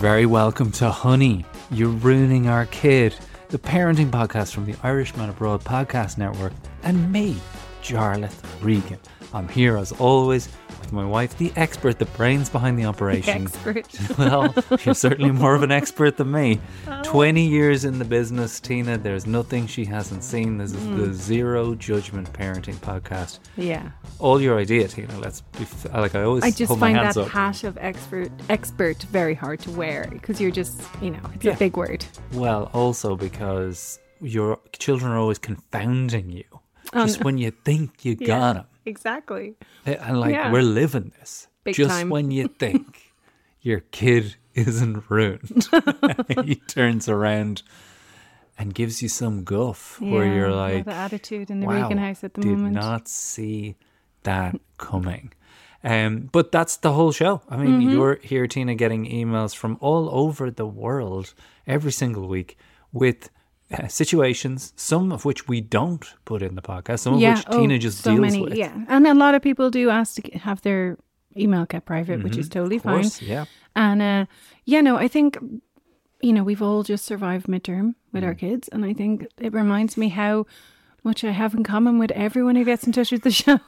very welcome to Honey. You're ruining our kid, the parenting podcast from the Irishman Abroad Podcast Network, and me, Jarlath Regan. I'm here as always with my wife, the expert, the brains behind the operation. Expert. Well, you're certainly more of an expert than me. 20 years in the business, Tina. There's nothing she hasn't seen. This is the mm. Zero Judgment Parenting Podcast. Yeah. All your idea, Tina. Let's be f- like I always I just find that up. hat of expert expert very hard to wear because you're just, you know, it's Yeah. a big word. Well, also because your children are always confounding you. Oh, Just no. when you think you got them. Exactly. And like, Yeah. we're living this. Big Just time. when you think your kid isn't ruined, he turns around and gives you some guff where you're like, the attitude in the wow, Regan house at the did moment. not see that coming. Um, but that's the whole show. I mean, Mm-hmm. you're here, Tina, getting emails from all over the world every single week with situations, some of which we don't put in the podcast, some of which Tina just oh, so deals many, with. Yeah, and a lot of people do ask to have their email kept private, which is totally Mm-hmm. Fine. course, yeah. And uh, yeah, no, I think you know we've all just survived midterm with Mm. our kids, and I think it reminds me how much I have in common with everyone who gets in touch with the show.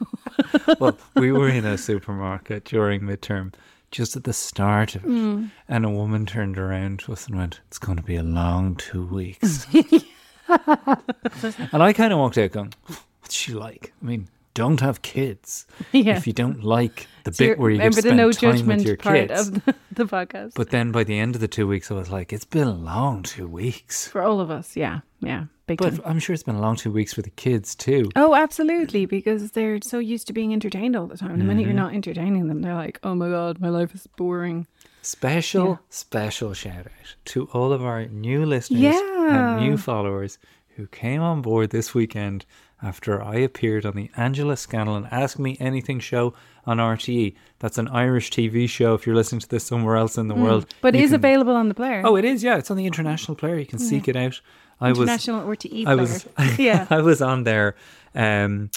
well, we were in a supermarket during midterm, just at the start of it, Hmm. and a woman turned around to us and went, "It's going to be a long two weeks." and I kind of walked out going, "What's she like?" I mean, don't have kids yeah, if you don't like the So bit where you remember the spend no time with your judgment part kids. of the, the podcast But then by the end of the two weeks, I was like, "It's been a long two weeks." for all of us. Yeah, yeah, But. I'm sure it's been a long two weeks for the kids too. Oh, absolutely, because they're so used to being entertained all the time. The minute Mm-hmm. you're not entertaining them, they're like, "Oh my god, my life is boring." Special, Yeah. special shout out to all of our new listeners Yeah. and new followers who came on board this weekend after I appeared on the Angela Scanlon Ask Me Anything show on RTE. That's an Irish TV show if you're listening to this somewhere else in the world. Mm. But it is can- available on the player. Oh, it is, yeah. It's on the international player. You can seek it out. I was or to E I was yeah, I was on there um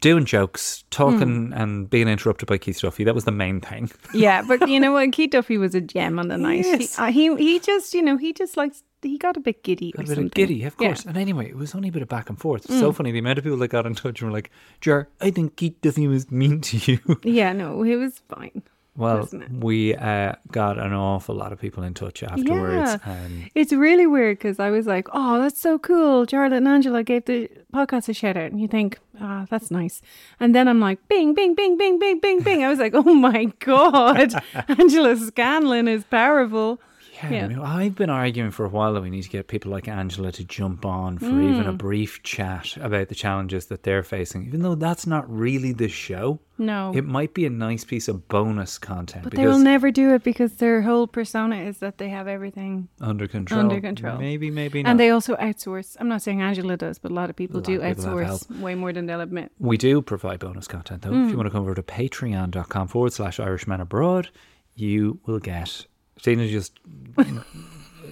doing jokes, talking Mm. and being interrupted by Keith Duffy. That was the main thing. yeah. But you know what? Keith Duffy was a gem on the night. Yes. He, uh, he he just you know he just likes he got a bit giddy a or bit something. of giddy, of Yeah. Mm. course. And anyway, it was only a bit of back and forth. It's so funny the amount of people that got in touch and were like, Jar, I think Keith Duffy was mean to you. Yeah, no, it was fine. Well, we uh, got an awful lot of people in touch afterwards. Yeah. And It's really weird because I was like, "Oh, that's so cool." Jarlath and Angela gave the podcast a shout out, and you think, "Ah, that's nice." And then I'm like, "Bing, bing, bing, bing, bing, bing, bing." I was like, "Oh my god, Angela Scanlon is powerful." Yeah, Yeah. I mean, I've been arguing for a while that we need to get people like Angela to jump on for even Mm. a brief chat about the challenges that they're facing, even though that's not really the show. No, It might be a nice piece of bonus content but they will never do it because their whole persona is that they have everything, under control. Under control. Maybe, maybe not. and they also outsource. I'm not saying Angela does, but a lot of people lot do of people outsource way more than they'll admit. We do provide bonus content though. Mm. If you want to come over to patreon.com forward slash Irishman Abroad, you will get. Tina just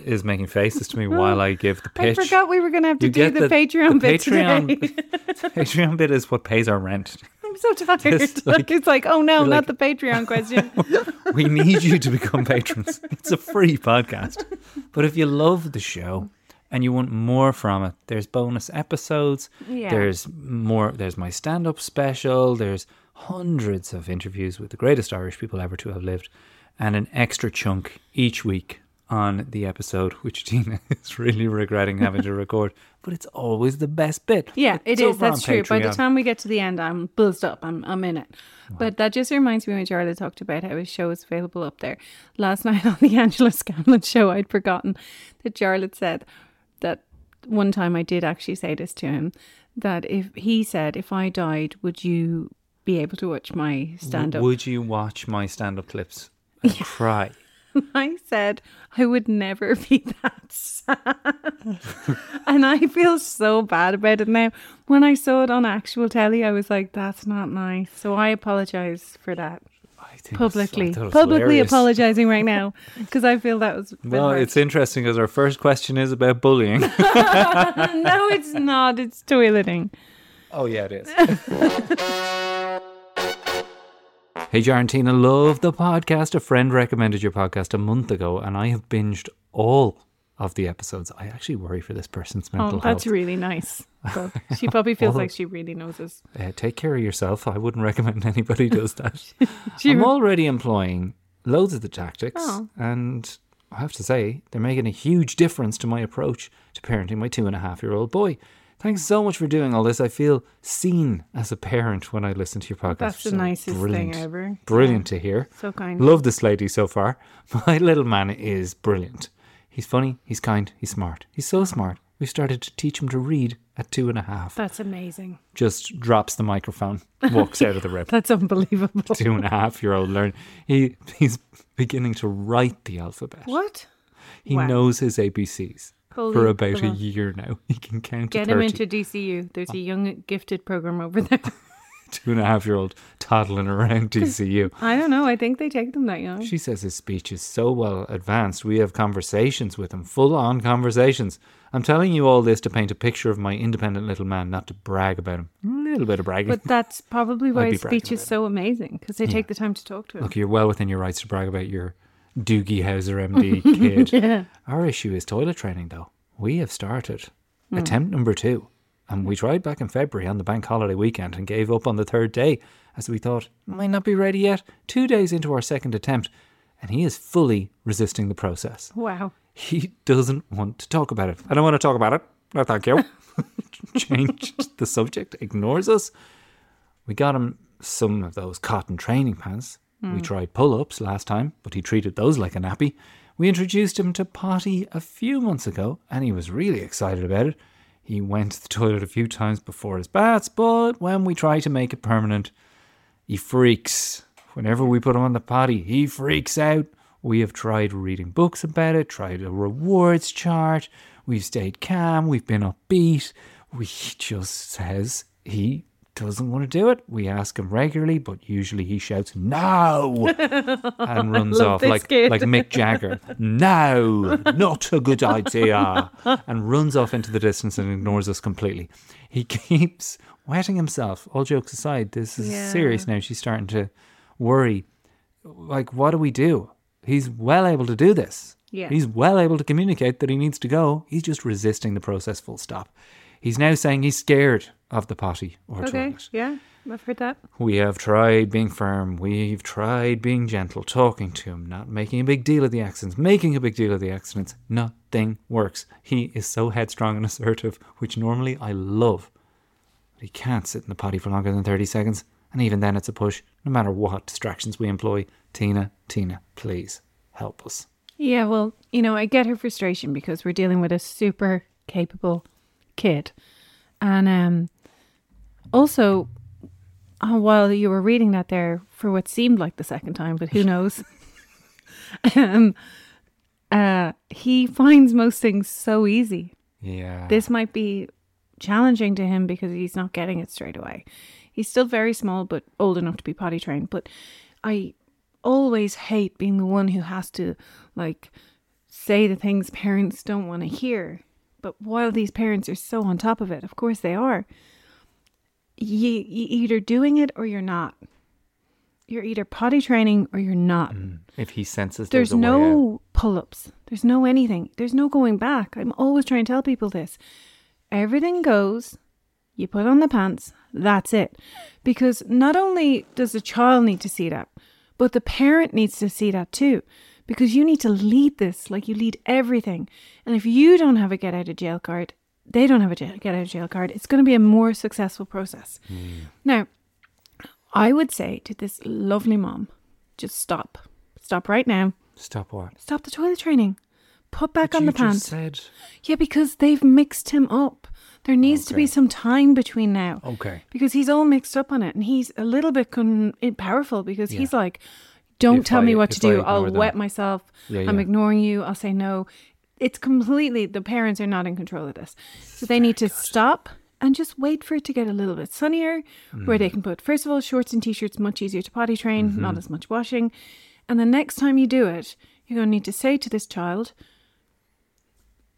is making faces to me while I give the pitch. I forgot we were going to have to You do get the, Patreon the bit Patreon, today. Patreon bit is what pays our rent. I'm so tired. Just like- it's like, oh no, not like- the Patreon question. We need you to become patrons. It's a free podcast. But if you love the show and you want more from it, there's bonus episodes. Yeah. There's more. There's my stand-up special. There's hundreds of interviews with the greatest Irish people ever to have lived, and an extra chunk each week on the episode, which Tina is really regretting having to record. But it's always the best bit. Yeah, it It's is. That's true. By the time we get to the end, I'm buzzed up. I'm I'm in it. But that just reminds me when Jarlath talked about how his show is available up there. Last night on the Angela Scanlon show, I'd forgotten that Jarlath said that one time I did actually say this to him that if he said if I died, would you be able to watch my stand up? Would you watch my stand-up clips and cry? I said I would never be that sad. and I feel so bad about it now. When I saw it on actual telly, I was like, that's not nice. So I apologize for that publicly. I thought it was Publicly hilarious. apologizing right now because I feel that was. Well, harsh. it's interesting because our first question is about bullying. no, it's not. It's toileting. oh, yeah, it is. Hey, Jarentina, love the podcast. A friend recommended your podcast a month ago, and I have binged all of the episodes. I actually worry for this person's mental health. Oh, that's health. really nice. She probably feels like she really knows us. Uh, take care of yourself. I wouldn't recommend anybody does that. I'm already employing loads of the tactics, Oh. and I have to say they're making a huge difference to my approach to parenting my two and a half year old boy. Thanks so much for doing all this. I feel seen as a parent when I listen to your podcast. That's the So nicest thing ever. Brilliant to hear. So kind. Love this lady so far. My little man is brilliant. He's funny, he's kind, he's smart. He's so smart. We've started to teach him to read at two and a half. That's amazing. Just drops the microphone, walks out of the room. That's unbelievable. Two and a half year old learn. He he's beginning to write the alphabet. What? He Wow. knows his ABCs for about a year now. He can count it. Get him into DCU. There's a oh. young gifted program over there. two and a half year old toddling around DCU. I don't know. I think they take them that young. She says his speech is so well advanced. We have conversations with him, full on conversations. I'm telling you all this to paint a picture of my independent little man, not to brag about him. A little bit of bragging. But that's probably why I'd be his speech is so amazing because they take the time to talk to him. Look, you're well within your rights to brag about your Doogie Howser MD kid. Yeah. Our issue is toilet training, though. We have started Hmm. attempt number two. And we tried back in February on the bank holiday weekend and gave up on the third day as we thought, might not be ready yet. Two days into our second attempt, and he is fully resisting the process. Wow. He doesn't want to talk about it. I don't want to talk about it. No, thank you. Changed the subject, ignores us. We got him some of those cotton training pants. We hmm. tried pull ups last time, but he treated those like a nappy. We introduced him to potty a few months ago, and he was really excited about it. He went to the toilet a few times before his baths, but when we try to make it permanent, he freaks. Whenever we put him on the potty, he freaks out. We have tried reading books about it, tried a rewards chart. We've stayed calm, we've been upbeat. We just says he doesn't want to do it. We ask him regularly, but usually he shouts no and runs off like kid. like Mick Jagger. No, not a good idea. And runs off into the distance and ignores us completely. He keeps wetting himself. All jokes aside, this is Yeah. serious now. She's starting to worry. Like, what do we do? He's well able to do this. Yeah. He's well able to communicate that he needs to go. He's just resisting the process full stop. He's now saying he's scared of the potty or Okay. toilet. Yeah. I've heard that. We have tried being firm. We've tried being gentle, talking to him, not making a big deal of the accidents, making a big deal of the accidents. Nothing works. He is so headstrong and assertive, which normally I love. But he can't sit in the potty for longer than 30 seconds. And even then, it's a push, no matter what distractions we employ. Tina, Tina, please help us. Yeah, well, you know, I get her frustration because we're dealing with a super capable kid. And um also uh, while you were reading that there for what seemed like the second time, but who knows? um uh he finds most things so easy. Yeah. This might be challenging to him because he's not getting it straight away. He's still very small, but old enough to be potty trained. But I always hate being the one who has to, like, say the things parents don't want to hear. But while these parents are so on top of it, of course they are, you, you either doing it or you're not. You're either potty training or you're not. Mm. if he senses There's a no pull ups. There's no anything. There's no going back. I'm always trying to tell people this. Everything goes, you put on the pants, that's it. Because not only does the child need to see that, but the parent needs to see that too. Because you need to lead this like you lead everything. And if you don't have a get out of jail card, they don't have a jail, get out of jail card, it's going to be a more successful process. Now, I would say to this lovely mom, just stop. Stop right now. Stop what? Stop the toilet training. Put back But on the pants. said. Yeah, because they've mixed him up. There needs to be some time between now. Okay. Because he's all mixed up on it and he's a little bit con- eh, powerful because he's like, don't tell I- me what to do. I'll them." wet myself. Yeah, I'm ignoring you. I'll say no. It's completely, the parents are not in control of this. So they need to stop and just wait for it to get a little bit sunnier where Mm. they can put, first of all, shorts and t shirts, much easier to potty train, Mm-hmm. not as much washing. And the next time you do it, you're going to need to say to this child,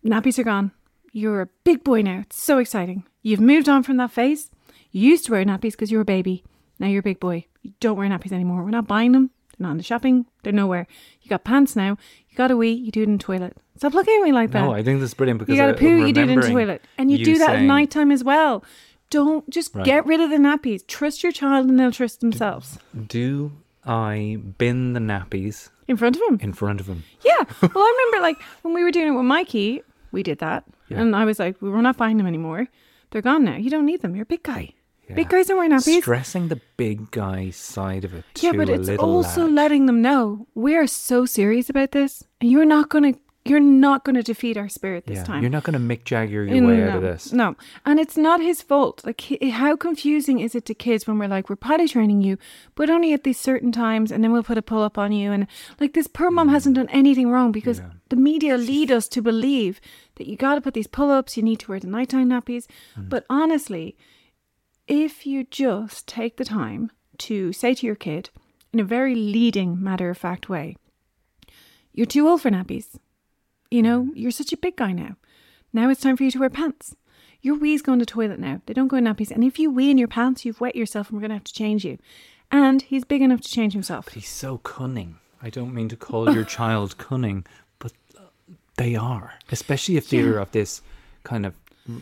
nappies are gone. You're a big boy now. It's so exciting. You've moved on from that phase. You used to wear nappies because you were a baby. Now you're a big boy. You don't wear nappies anymore. We're not buying them. They're not in the shopping. They're nowhere. You got pants now. You got a wee. You do it in the toilet. Stop looking at me like that. No, I think this is brilliant because you got to poo. You do it in the toilet, and you, you do that saying- at night time as well. Don't just Right. get rid of the nappies. Trust your child, and they'll trust themselves Do I bin the nappies in front of him? in front of him? Yeah. Well, I remember like when we were doing it with Mikey, we did that. Yeah. And I was like, we're not buying them anymore. They're gone now. You don't need them. You're a big guy. Big guys don't wear nappies. Stressing the big guy side of it yeah, to but it's also lad. letting them know we are so serious about this. And you're not gonna you're not gonna defeat our spirit this yeah, time. You're not going to Mick Jagger your way out of this. No, and it's not his fault. Like, he- how confusing is it to kids when we're like, we're potty training you, but only at these certain times, and then we'll put a pull up on you, and like this poor mom hasn't done anything wrong because Mm. Yeah. the media lead us to believe that you got to put these pull ups, you need to wear the nighttime nappies, Mm. but honestly, if you just take the time to say to your kid in a very leading, matter of fact way, you're too old for nappies. You know, you're such a big guy now. Now it's time for you to wear pants. Your wee's going to toilet now. They don't go in nappies. And if you wee in your pants, you've wet yourself and we're going to have to change you. And he's big enough to change himself. But He's so cunning. I don't mean to call your child cunning, but uh, they are, especially if they're of this kind of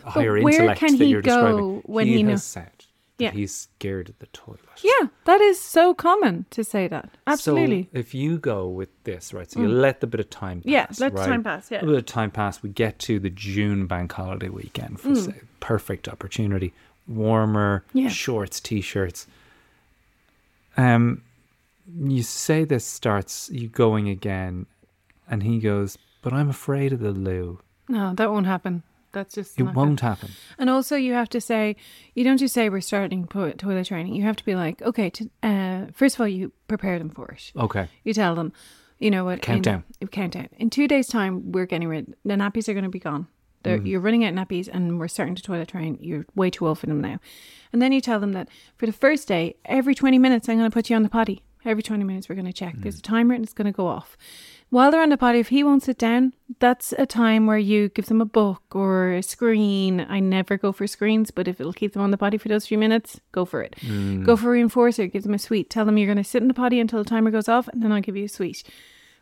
higher where intellect can that he you're go describing. when he, he knows- that Yeah. he's scared of the toilet. Yeah, that is so common to say that. Absolutely. Mm. So if you go with this, right? So you let the bit of time pass. Yeah, let the right? time pass, yeah. A bit of time pass. We get to the June bank holiday weekend for Mm. say, perfect opportunity. Warmer Yeah. shorts, t-shirts. Um, you say this starts you going again, and he goes, "But I'm afraid of the loo. no, that won't happen. That's just It won't happen." And also, you have to say, you don't just say we're starting po- toilet training. You have to be like, okay, to, uh, first of all, you prepare them for it. Okay. You tell them, you know what? Countdown. In, countdown. In two days' time, we're getting rid. The nappies are going to be gone. Mm. You're running out of nappies, and we're starting to toilet train. You're way too old for them now. And then you tell them that for the first day, every 20 minutes, I'm going to put you on the potty. Every 20 minutes, we're going to check. There's a mm. timer, and it's going to go off. While they're on the potty, if he won't sit down, that's a time where you give them a book or a screen. I never go for screens, but if it'll keep them on the potty for those few minutes, go for it. Go mm. for a reinforcer, give them a sweet. Tell them you're going to sit in the potty until the timer goes off, and then I'll give you a sweet.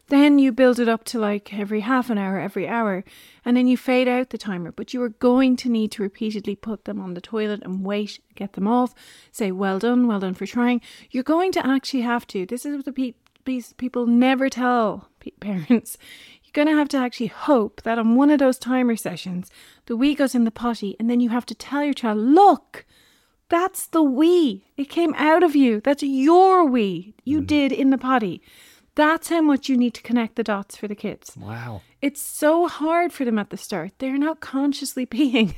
Then you build it up to like every half an hour, every hour, and then you fade out the timer. But you are going to need to repeatedly put them on the toilet and wait, get them off, say, well done, well done for trying. You're going to actually have to. This is what the pe- people never tell parents. You're going to have to actually hope that on one of those timer sessions, the wee goes in the potty, and then you have to tell your child, look, that's the wee. It came out of you. That's your wee you mm-hmm. did in the potty. That's how much you need to connect the dots for the kids. Wow. It's so hard for them at the start. They're not consciously peeing.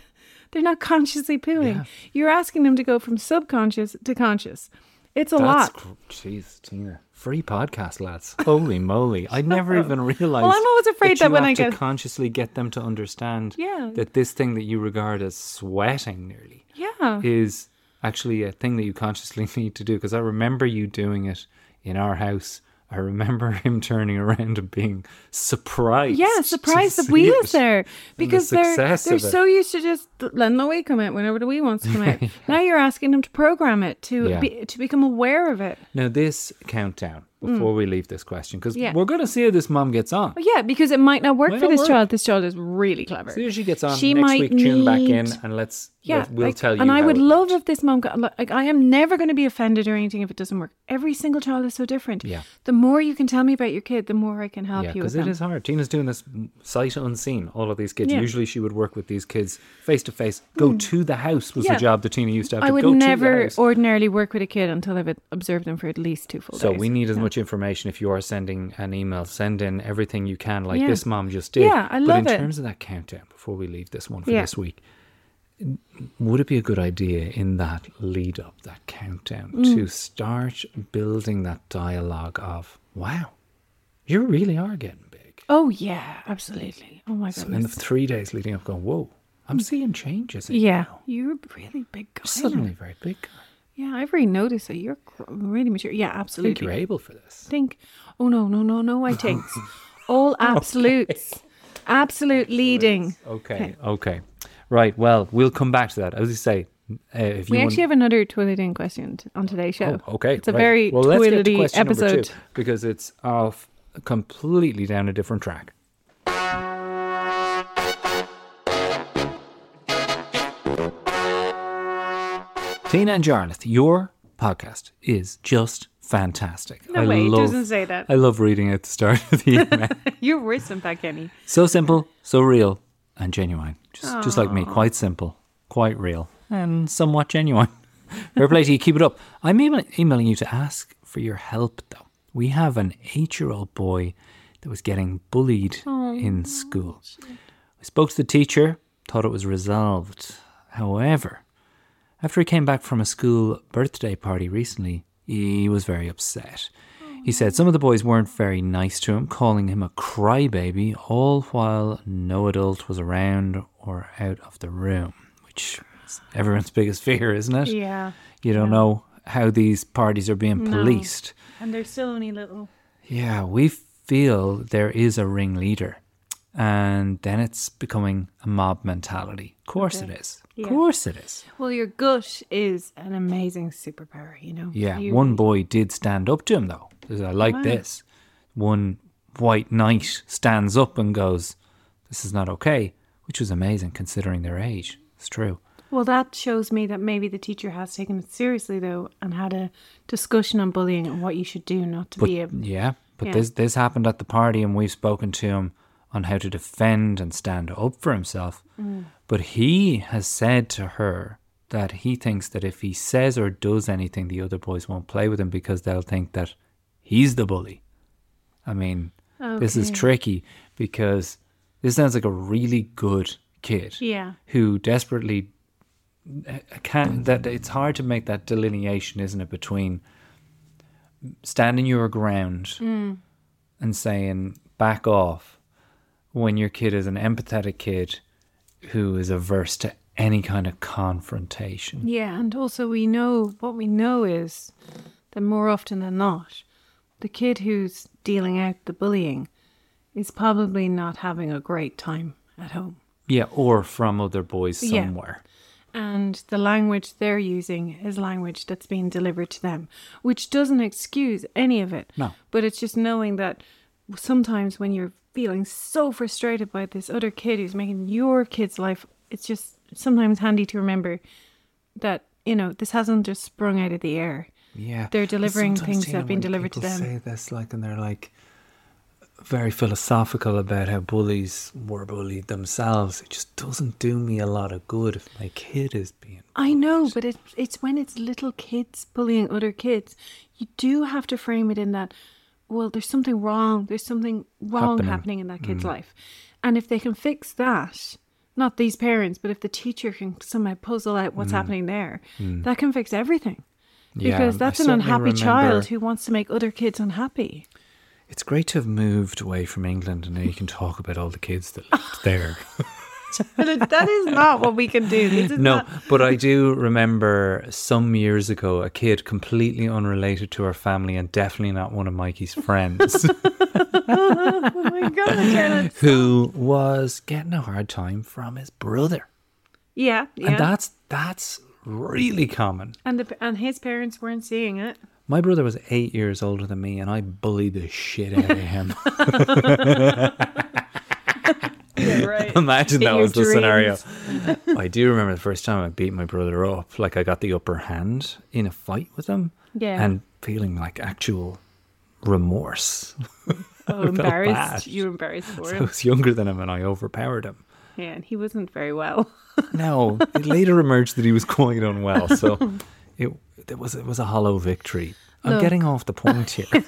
They're not consciously pooing. Yeah. You're asking them to go from subconscious to conscious. It's a That's lot. jeez, Tina. Free podcast, lads. Holy moly! I never even realized. Well, I'm always afraid that you when I get- consciously get them to understand Yeah. that this thing that you regard as sweating nearly Yeah. is actually a thing that you consciously need to do. Because I remember you doing it in our house. I remember him turning around and being surprised. Yeah, surprised the wee is there and the because they're they're so used to just letting the wee come out whenever the wee wants to come out. Now you're asking them to program it to Yeah. be, to become aware of it. Now this countdown before we leave this question because Mm. Yeah. we're going to see how this mom gets on. Well, yeah, because it might not work Might for not this work. child. This child is really clever. See how she gets on She next might week. Tune back in and let's. Yeah, let- we'll like- tell you. And I would love if this mom got like I am never going to be offended or anything if it doesn't work. Every single child is so different. Yeah. The more you can tell me about your kid, the more I can help Yeah, you because it them. is hard. Tina's doing this sight unseen. All of these kids. Yeah. Usually, she would work with these kids face to face. Go to the house was the job that Tina used to have. I to would never ordinarily work with a kid until I've observed them for at least two full So days. we need as Yeah. Much information. If you are sending an email, send in everything you can, like Yeah. this mom just did. Yeah, I love it. but in it. terms of that countdown, before we leave this one for Yeah. this week, would it be a good idea in that lead up, that countdown, Mm. to start building that dialogue of, wow, you really are getting big. Oh yeah, absolutely. Oh my So in the three days leading up, going, whoa, I'm seeing changes. in yeah, now. you're a really big guy. Suddenly very big. guy. Yeah, I've really noticed that you're really mature. Yeah, I think absolutely. you're able for this. think, oh no, no, no, no, I think all absolutes, absolute leading. Okay, okay. Right, well, we'll come back to that. As you say, Uh, if We actually have another toileting question on today's show. Oh, okay. It's a right. very well, let's get to question number two, episode. because it's off completely down a different track. Tina and Jarlath, your podcast is just fantastic. No I way, love, doesn't say that. I love reading at the start of the email. You're worse than that, Kenny. so simple, so real, and genuine. Just, just like me, quite simple, quite real, and somewhat genuine. Fair play to you. Keep it up. I'm emailing you to ask for your help, though. We have an eight-year-old boy that was getting bullied oh, in school. I spoke to the teacher, thought it was resolved. However, after he came back from a school birthday party recently, he was very upset. He said some of the boys weren't very nice to him, calling him a crybaby, all while no adult was around or out of the room, which is everyone's biggest fear, isn't it? Yeah. You don't know how these parties are being No. policed. And they're still only little. Yeah, we feel there is a ringleader. And then it's becoming a mob mentality. Of course Okay. it is. Yeah. Of course it is. Well, your gut is an amazing superpower, you know? Yeah, You- one boy did stand up to him though. I like Wow. this. One white knight stands up and goes, This is not okay, which was amazing considering their age. It's true. Well, that shows me that maybe the teacher has taken it seriously, though, and had a discussion on bullying and what you should do not to But be a. yeah, but Yeah. this this happened at the party and we've spoken to him on how to defend and stand up for himself. Mm. But he has said to her that he thinks that if he says or does anything the other boys won't play with him because they'll think that he's the bully. I mean, this is tricky because this sounds like a really good kid Yeah. who desperately can't that it's hard to make that delineation isn't it between standing your ground and saying back off when your kid is an empathetic kid who is averse to any kind of confrontation Yeah, and also we know what we know is that more often than not, the kid who's dealing out the bullying is probably not having a great time at home. yeah or from other boys somewhere. Yeah. And the language they're using is language that's being delivered to them, which doesn't excuse any of it. No. But it's just knowing that sometimes when you're feeling so frustrated by this other kid who's making your kid's life, it's just sometimes handy to remember that, you know, this hasn't just sprung out of the air. Yeah, They're delivering things that have been delivered to them. Say this like, and they're like very philosophical about how bullies were bullied themselves. It just doesn't do me a lot of good if my kid is being. I know, but it's it's when it's little kids bullying other kids, you do have to frame it in that. Well, there's something wrong. There's something wrong Happening. happening, in that kid's mm. life, and if they can fix that, not these parents, but if the teacher can somehow puzzle out what's mm. happening there, mm. that can fix everything. Yeah, Because I that's an unhappy remember- child who wants to make other kids unhappy. It's great to have moved away from England, and now you can talk about all the kids that lived there. That is not what we can do. No, not- but I do remember some years ago a kid completely unrelated to our family and definitely not one of Mikey's friends oh my god, who was getting a hard time from his brother. Yeah, yeah. And that's that's really common. and the and his parents weren't seeing it. My brother was eight years older than me, and I bullied the shit out of him. Yeah, right. Imagine In that was the scenario. I do remember the first time I beat my brother up. Like I got the upper hand in a fight with him, Yeah. and feeling like actual remorse. Oh, embarrassed. You were embarrassed for I him. was younger than him, and I overpowered him. Yeah, and he wasn't very well. No, it later emerged that he was quite unwell. So it it was it was a hollow victory. I'm Look. getting off the point here.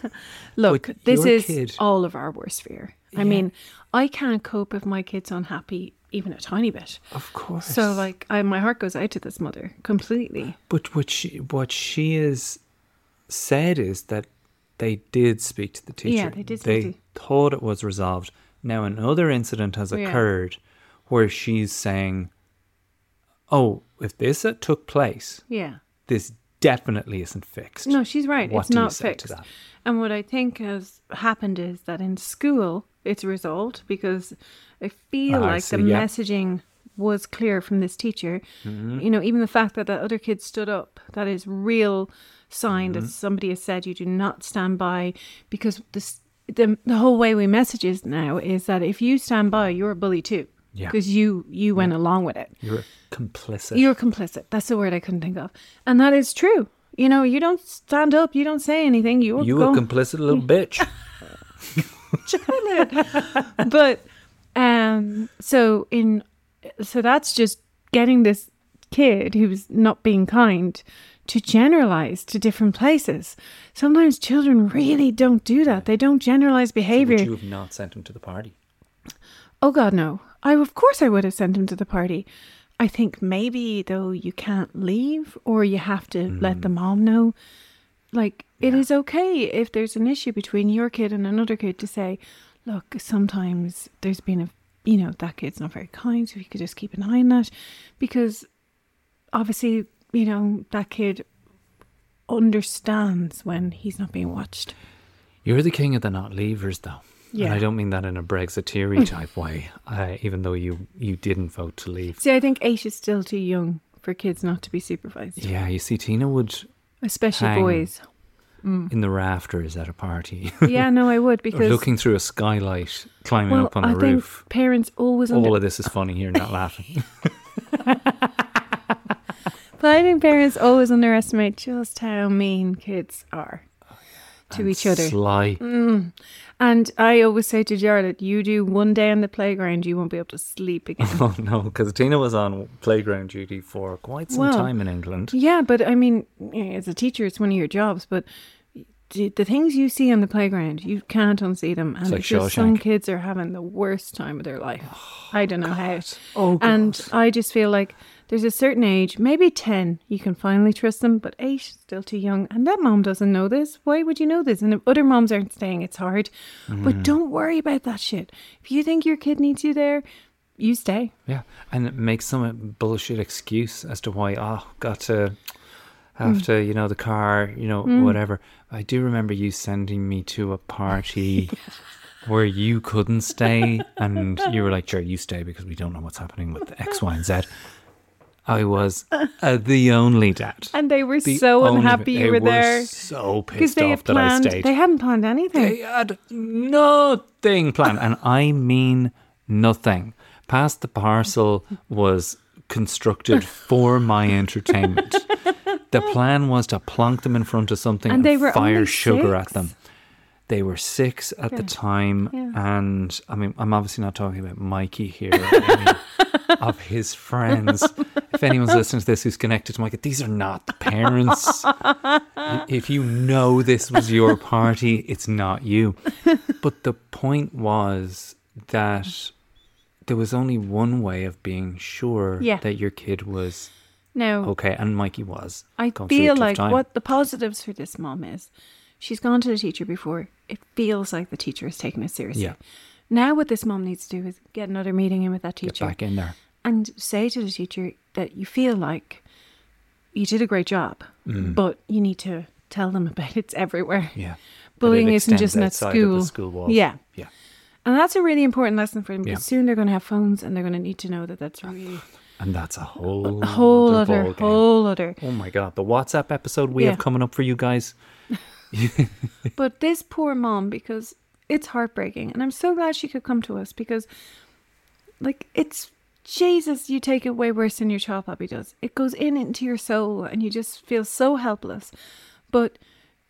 Look, But this is kid- all of our worst fear. I mean, I can't cope if my kid's unhappy even a tiny bit. of course. So, like, I, my heart goes out to this mother completely. But what she what she is said is that they did speak to the teacher. Yeah, they did They speak thought it was resolved. Now another incident has oh, Yeah. occurred where she's saying, "Oh, if this took place, Yeah. this definitely isn't fixed." No, she's right. What it's not fixed. that? And what I think has happened is that in school it's resolved because I feel I like the yeah. messaging was clear from this teacher. Mm-hmm. You know, even the fact that the other kid stood up, that is real sign Mm-hmm. that somebody has said you do not stand by because this the the whole way we message is now is that if you stand by, you're a bully too. Yeah. Because you you went along with it. You're complicit. You're complicit. That's the word I couldn't think of. And that is true. You know, you don't stand up, you don't say anything, you, you a complicit little bitch. but um so in so that's just getting this kid who's not being kind to generalize to different places sometimes children really don't do that they don't generalize behavior Would you have not sent him to the party? oh god no i of course i would have sent him to the party. I think maybe though you can't leave or you have to let the mm. mom know. Like it is okay if there's an issue between your kid and another kid to say look sometimes there's been a you know that kid's not very kind so you could just keep an eye on that. Because obviously you know that kid understands when he's not being watched. You're the king of the not leavers, though. And I don't mean that in a Brexiteer type way, uh, even though you, you didn't vote to leave. see i think eight is still too young for kids not to be supervised Yeah, you see, Tina would, especially boys in the rafters at a party, yeah no i would because looking through a skylight, climbing well up on a i think roof. parents always under- All of this is funny here, not laughing. But I think parents always underestimate just how mean kids are to each other. Sly. Mm. And I always say to Jarlath, you do one day on the playground, you won't be able to sleep again. Oh no, because Tina was on playground duty for quite some Well, time in England. yeah, but I mean, eh, as a teacher, it's one of your jobs. But the things you see on the playground, you can't unsee them. And like it's just some kids are having the worst time of their life. I don't know oh, how. Oh, And I just feel like there's a certain age, maybe 10, you can finally trust them, but 8 is still too young. And that mom doesn't know this. Why would you know this? And if other moms aren't staying, it's hard. Mm-hmm. But don't worry about that shit. If you think your kid needs you there, you stay. Yeah, and it makes some bullshit excuse as to why oh got to have to you know the car you know whatever. I do remember you sending me to a party where you couldn't stay, and you were like, "Sure, you stay because we don't know what's happening with X, Y, and Z." I was uh, the only dad. And they were The so unhappy you they were there. So Because pissed they off had that I planned, stayed. they hadn't planned anything. They had nothing planned, and I mean nothing. Past the parcel was constructed for my entertainment. The plan was to plonk them in front of something And and, they were fire sugar at them. They were six at the time, Yeah. and I mean, I'm obviously not talking about Mikey here. of his friends. If anyone's listening to this who's connected to Mikey, these are not the parents. if you know this was your party, it's not you. But the point was that there was only one way of being sure Yeah. that your kid was no okay, and Mikey was. I going through a feel like time. what the positives for this mom is she's gone to the teacher before. It feels like the teacher is taking it seriously. Yeah. Now, what this mom needs to do is get another meeting in with that teacher. Get back in there. and say to the teacher that you feel like you did a great job, but you need to tell them about it's everywhere. Mm. Yeah. Bullying isn't just at outside of the school. school walls. Yeah. Yeah. And that's a really important lesson for them because Yeah. soon they're going to have phones and they're going to need to know that that's really And that's a whole a whole other other, whole other. Oh my god, the WhatsApp episode we Yeah. have coming up for you guys. But this poor mom, because it's heartbreaking, and I'm so glad she could come to us because, like, it's Jesus, you take it way worse than your child probably does. It goes in into your soul, and you just feel so helpless. But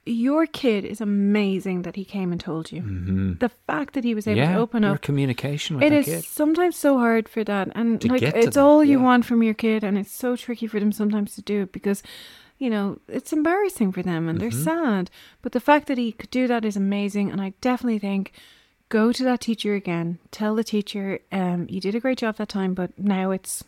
your kid is amazing that he came and told you. The fact that he was able Mm-hmm. yeah, to open up. communication with It is kid. sometimes so hard for that, and To like it's them, all you want from your kid, and it's so tricky for them sometimes to do it because, you know, it's embarrassing for them and they're Mm-hmm. sad. But the fact that he could do that is amazing, and I definitely think go to that teacher again, tell the teacher, um, you did a great job that time, but now it's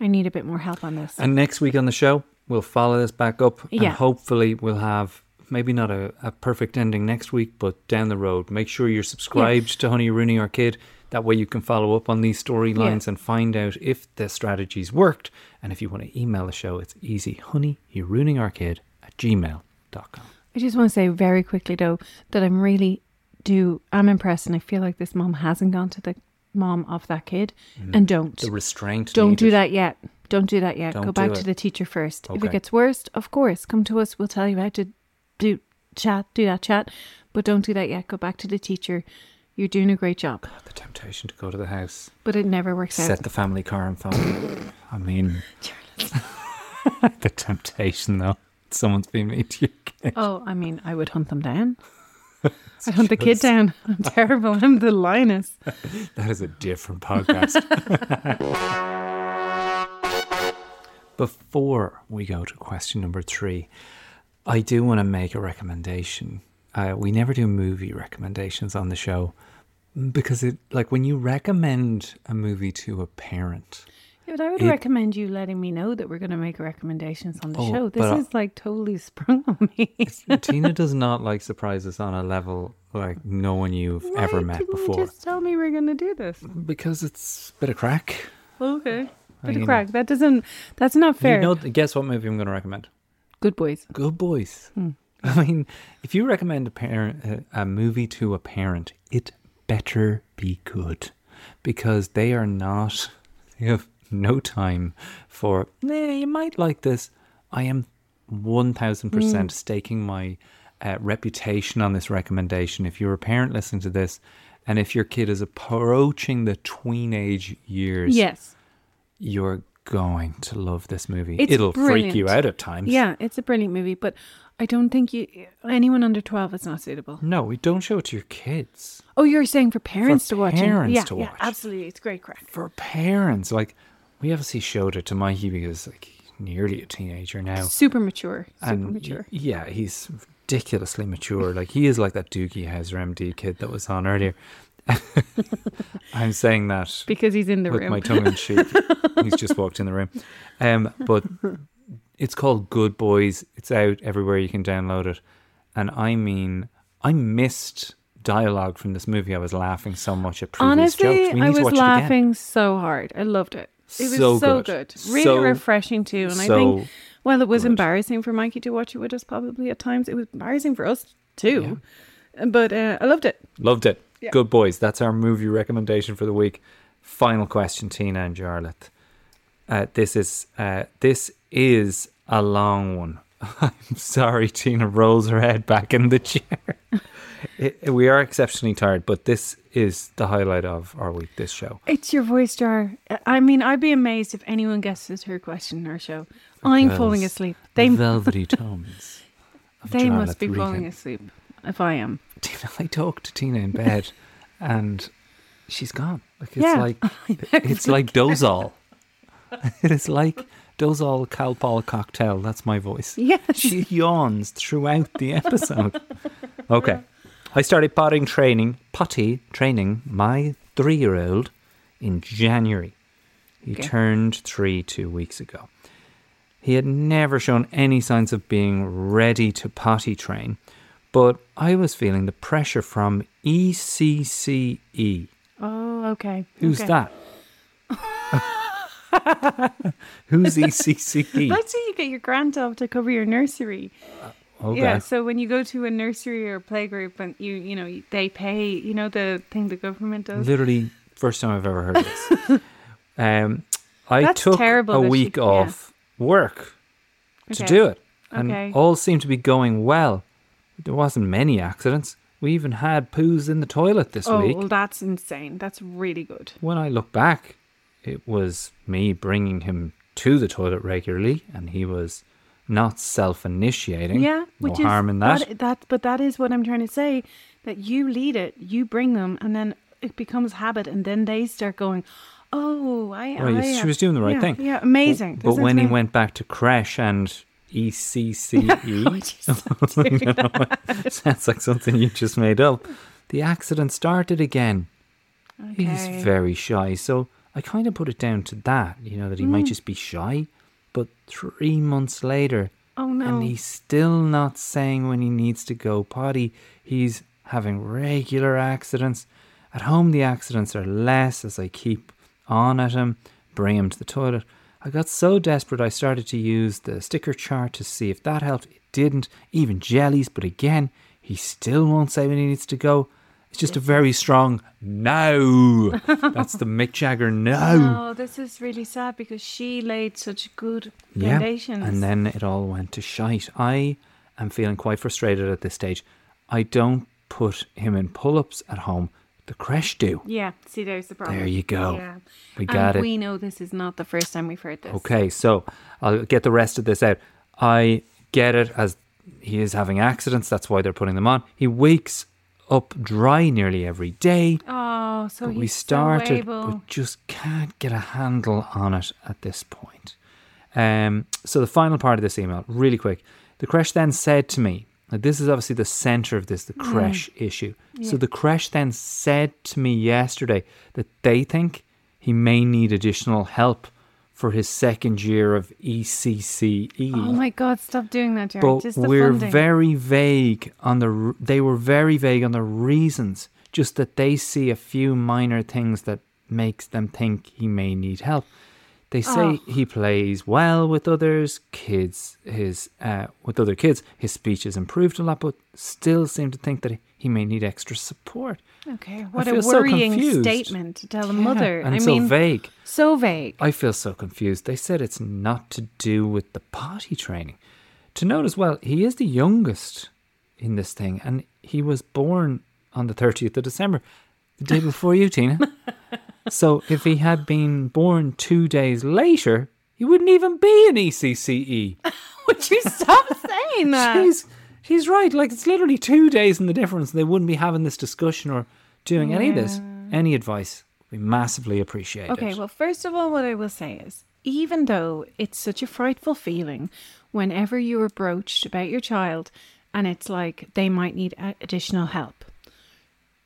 I need a bit more help on this. And next week on the show, we'll follow this back up. And hopefully we'll have maybe not a, a perfect ending next week, but down the road. Make sure you're subscribed to Honey Ruining Our Kid. That way you can follow up on these storylines and find out if the strategies worked. And if you want to email the show, it's easy. Honey, you're ruining our kid at gmail.com. I just want to say very quickly though that I'm really do I'm impressed, and I feel like this mom hasn't gone to the mom of that kid mm. and don't. The restraint. Don't do that yet. Don't do that yet. Don't Go back to the teacher first. If it gets worse, of course, come to us. We'll tell you how to do chat, do that chat. But don't do that yet. Go back to the teacher. You're doing a great job. The temptation to go to the house, But it never works out. set the family car on fire. I mean, the temptation though. Someone's being mean to you. kid. Oh, I mean, I would hunt them down. I hunt the kid down. I'm terrible. I'm the lioness. That is a different podcast. Before we go to question number three, I do want to make a recommendation. Uh, we never do movie recommendations on the show because it, like, when you recommend a movie to a parent, Yeah, but I would It- recommend you letting me know that we're going to make recommendations on the Oh, show. This but I- is like totally sprung on me. Tina does not like surprises on a level like no one you've ever met before just tell me we're going to do this. because it's a bit of crack. Okay. I Bit mean- of crack. That doesn't. That's not fair. You know, guess what movie I'm going to recommend? Good boys. Good boys. Hmm. I mean, if you recommend a parent a, movie to a parent, it better be good because they are not. They have no time for. Nah, you might like this. I am one thousand Hmm. percent staking my uh, reputation on this recommendation. If you're a parent listening to this, and if your kid is approaching the tweenage years, Yes. you're going to love this movie. It's It'll freak you out at times. Yeah, it's a brilliant movie, but I don't think you anyone under twelve is not suitable. No, we don't show it to your kids. Oh, you're saying for parents to watch? parents yeah, to yeah, watch. absolutely. It's great crack. For parents, like we obviously showed it to Mikey because like he's nearly a teenager now. Super mature. Super and mature. yeah, he's ridiculously mature. Like he is like that Doogie Howser MD kid that was on earlier. I'm saying that Because he's in the with room. my tongue in cheek. He's just walked in the room. Um, but it's called Good Boys. It's out everywhere. You can download it. And I mean, I missed dialogue from this movie. I was laughing so much at previous Honestly, jokes. I was watch it again. laughing so hard. I loved it. It was So so, good. good. Really So- refreshing too. And I think, well, it was good. embarrassing for Mikey to watch it with us probably at times. It was embarrassing for us too. But uh, I loved it. Loved it. Yeah. Good boys. That's our movie recommendation for the week. Final question, Tina and Jarlath. Uh, this is uh, this is a long one. I'm sorry, Tina rolls her head back in the chair. It- we are exceptionally tired, but this is the highlight of our week. This show. It's your voice jar. I mean, I'd be amazed if anyone guesses her question in our show. I'm falling asleep. They Velvety tones. they must be falling asleep. If I am. Tina, I talked to Tina in bed, and she's gone. Like it's Yeah. like it's like Dozol. It is like Dozol Calpol cocktail. That's my voice. Yes. She yawns throughout the episode. Okay, I started potting training, potty training my three-year-old in January. He Okay. turned three two weeks ago. He had never shown any signs of being ready to potty train, but I was feeling the pressure from E ECCE. Oh, okay. Who's okay. that? Who's ECCE? Let's say you get your grant off to cover your nursery. Okay. Yeah, so when you go to a nursery or playgroup and you, you know, they pay, you know, the thing the government does. Literally, first time I've ever heard this. um, I That's took a she- week yeah. off work to Okay. do it, and Okay. all seemed to be going well. There wasn't many accidents. We even had poos in the toilet this Oh, week. well, that's insane. That's really good. When I look back, it was me bringing him to the toilet regularly, and he was not self-initiating. Yeah, no which is harm in that. that. But that is what I'm trying to say. That you lead it, you bring them, and then it becomes habit, and then they start going, "Oh, I, Right, I she was uh, doing the right yeah, thing. Yeah, amazing. But Doesn't when he went back to creche and E ECCE, sounds like something you just made up. The accident started again. He's very shy, so I kind of put it down to that. You know that he Mm. might just be shy. But three months later, Oh no. and he's still not saying when he needs to go potty. He's having regular accidents. At home, the accidents are less as I keep on at him, bring him to the toilet. I got so desperate I started to use the sticker chart to see if that helped. It didn't. Even jellies, but again, he still won't say when he needs to go. It's just a very strong no. That's the Mick Jagger no. Oh, this is really sad because she laid such good Yeah. foundations. And then it all went to shite. I am feeling quite frustrated at this stage. I don't put him in pull ups at home. The creche do. yeah, see, there's the problem. There you go. Yeah. We got and it. we know this is not the first time we've heard this. Okay, so I'll get the rest of this out. I get it as he is having accidents. That's why they're putting them on. He wakes up dry nearly every day. Oh, so we so started, able. but just can't get a handle on it at this point. Um, so the final part of this email, really quick. The creche then said to me, now this is obviously the center of this, the creche issue. So the creche then said to me yesterday that they think he may need additional help for his second year of ECCE Oh my God! Stop doing that, Jarlath. but Just the we're funding. very vague on the they were very vague on the reasons just that they see a few minor things that makes them think he may need help they say Oh. he plays well with others kids his uh, with other kids his speech has improved a lot but still seem to think that he may need extra support Okay, what a feel so worrying statement to tell a Yeah, mother. and I so mean, vague so vague. I feel so confused. They said it's not to do with the potty training. To note as well, he is the youngest in this thing, and he was born on the 30th of December, the day before you, Tina. So if he had been born two days later, he wouldn't even be an ECCE. Would you stop saying that? She's, she's right. Like, it's literally two days in the difference. They wouldn't be having this discussion or doing any of this. Any advice we massively appreciated. Okay, well, first of all, what I will say is even though it's such a frightful feeling whenever you are broached about your child and it's like they might need a- additional help,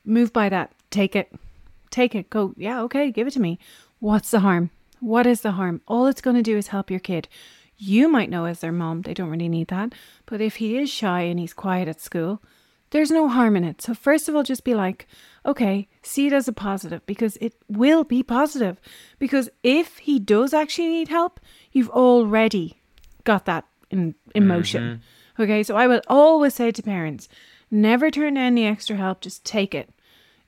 move by that. Take it. Take it. Go, yeah, okay, give it to me. What's the harm? What is the harm? All it's going to do is help your kid. You might know as their mom, they don't really need that. But if he is shy and he's quiet at school, there's no harm in it. So, first of all, just be like, okay, see it as a positive because it will be positive. Because if he does actually need help, you've already got that in, in motion. Mm-hmm. Okay, so I will always say to parents, never turn down the extra help, just take it.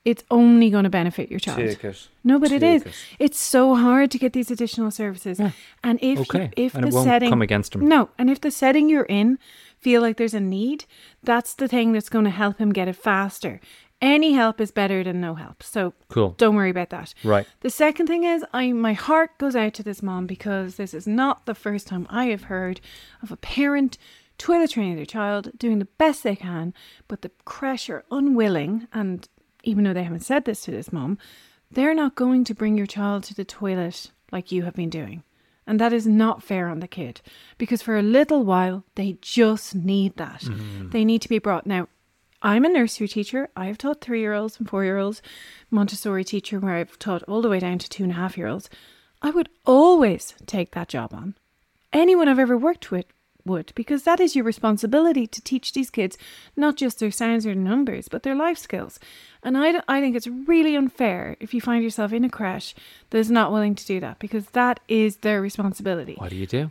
It's only going to benefit your child. it. No, but it Take is. it. It's so hard to get these additional services. And if you- if and the it won't setting come against him. No, and if the setting you're in feel like there's a need, that's the thing that's going to help him get it faster. Any help is better than no help. So Cool. don't worry about that. Right. The second thing is I my heart goes out to this mom because this is not the first time I have heard of a parent toilet training their child, doing the best they can, but the creche are unwilling and even though they haven't said this to this mom, they're not going to bring your child to the toilet like you have been doing. And that is not fair on the kid because for a little while they just need that. Mm-hmm. They need to be brought. Now, I'm a nursery teacher. I have taught three year olds and four year olds, Montessori teacher, where I've taught all the way down to two and a half year olds. I would always take that job on. Anyone I've ever worked with would, because that is your responsibility to teach these kids not just their sounds or numbers, but their life skills. And I, I think it's really unfair if you find yourself in a creche that is not willing to do that, because that is their responsibility. What do you do?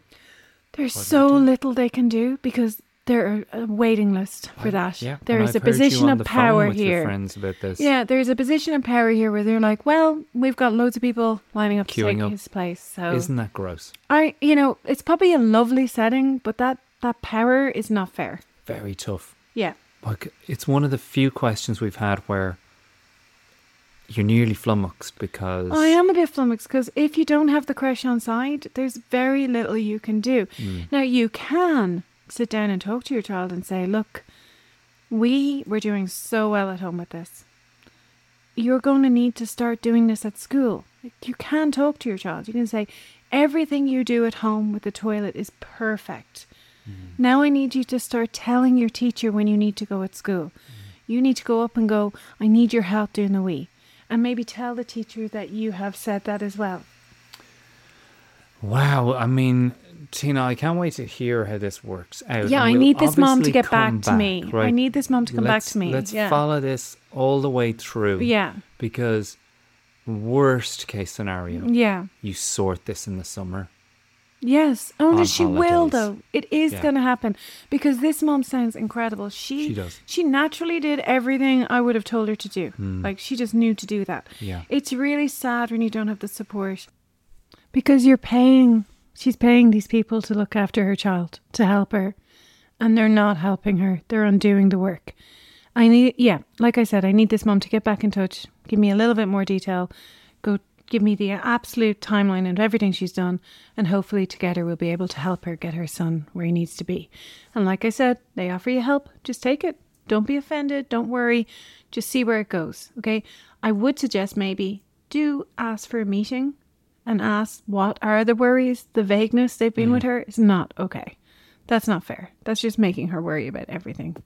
There's so little they can do because there are a waiting list for that. Yeah. there is a position of power here. friends about this. Yeah, there's a position of power here where they're like, well, we've got loads of people lining up to take up. his place. So Isn't that gross? I, you know, it's probably a lovely setting, but that that power is not fair. Very tough. Yeah. Like it's one of the few questions we've had where you're nearly flummoxed because I am a bit flummoxed because if you don't have the creche on side, there's very little you can do. Mm. Now, you can sit down and talk to your child and say, look, we were doing so well at home with this. You're going to need to start doing this at school. You can talk to your child. You can say, everything you do at home with the toilet is perfect. Mm-hmm. Now I need you to start telling your teacher when you need to go at school. Mm-hmm. You need to go up and go, I need your help doing the wee. And maybe tell the teacher that you have said that as well. Wow, I mean, Tina, I can't wait to hear how this works out. Yeah, I we'll need this mom to get back to me. I right? need this mom to come let's, back to me. Let's yeah. follow this all the way through. Yeah. Because worst case scenario, Yeah. you sort this in the summer. Yes. Oh, on she will though. It is Yeah. going to happen because this mom sounds incredible. She She does. She naturally did everything I would have told her to do. Hmm. Like she just knew to do that. Yeah. It's really sad when you don't have the support because you're paying. She's paying these people to look after her child to help her, and they're not helping her. They're undoing the work. I need, yeah, like I said, I need this mom to get back in touch, give me a little bit more detail, go give me the absolute timeline and everything she's done, and hopefully together we'll be able to help her get her son where he needs to be. And like I said, they offer you help, just take it. Don't be offended, don't worry, just see where it goes, okay? I would suggest maybe do ask for a meeting and ask what are the worries, the vagueness they've been mm-hmm. with her is not okay. That's not fair. That's just making her worry about everything.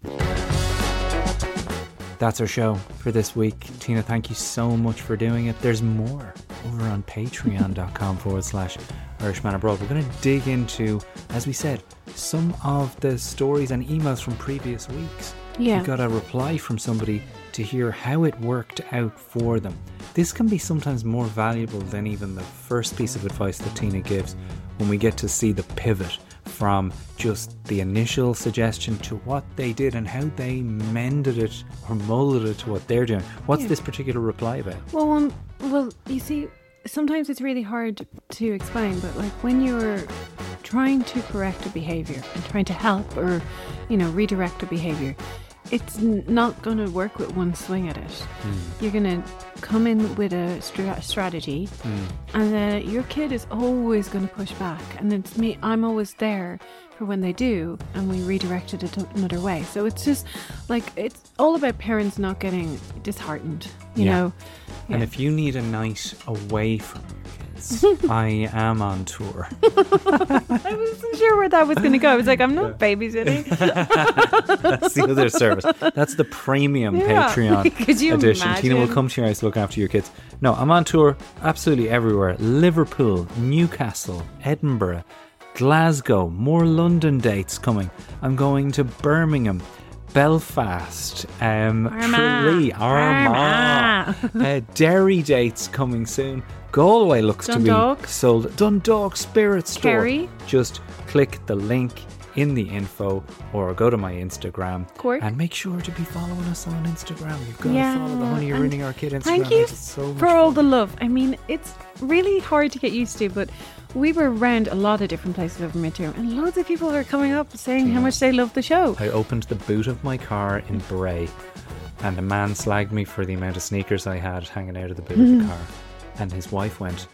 That's our show for this week. Tina, thank you so much for doing it. There's more over on patreon.com forward slash Irishman Abroad. We're going to dig into, as we said, some of the stories and emails from previous weeks. Yeah. We got a reply from somebody to hear how it worked out for them. This can be sometimes more valuable than even the first piece of advice that Tina gives when we get to see the pivot from just the initial suggestion to what they did and how they mended it or molded it to what they're doing. What's Yeah. this particular reply about? Well, um, well, you see, sometimes it's really hard to explain, but like when you're trying to correct a behavior and trying to help or, you know, redirect a behavior, it's not going to work with one swing at it. Hmm. You're going to come in with a stra- strategy, hmm. and then your kid is always going to push back. And it's me, I'm always there for when they do, and we redirect it another way. So it's just like it's all about parents not getting disheartened, you Yeah. know. And if you need a night away from your kids, I am on tour. I wasn't sure where that was going to go. I was like, I'm not babysitting. That's the other service. That's the premium Yeah. Patreon Could you edition. Tina will come to your house to look after your kids. No, I'm on tour absolutely everywhere. Liverpool, Newcastle, Edinburgh, Glasgow, more London dates coming. I'm going to Birmingham. Belfast, um, Armagh. Tralee, Armagh, uh, Derry dates coming soon. Galway looks to Dundalk. be sold. Dundalk Spirit Store. Kerry. Just click the link in the info or go to my Instagram Cork. and make sure to be following us on Instagram. You've got Yeah, to follow the Honey You're Ruining Our Kid Instagram. Thank you so much for all fun. the love. I mean, it's really hard to get used to, but we were around a lot of different places over midterm, and loads of people were coming up saying how much they love the show. I opened the boot of my car in Bray and a man slagged me for the amount of sneakers I had hanging out of the boot of the hmm. car. And his wife went,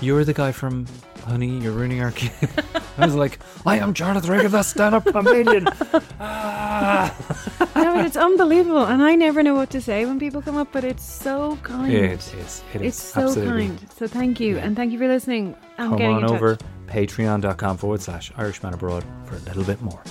You're the guy from Honey, You're Ruining Our Kid. I was like, I am Rigg of the Stand Up Comedian. Ah. no, but it's unbelievable, and I never know what to say when people come up, but it's so kind. It is. It is. It's so absolutely. kind. So thank you, and thank you for listening. I'm Come getting on over patreon.com forward slash Irishman Abroad for a little bit more.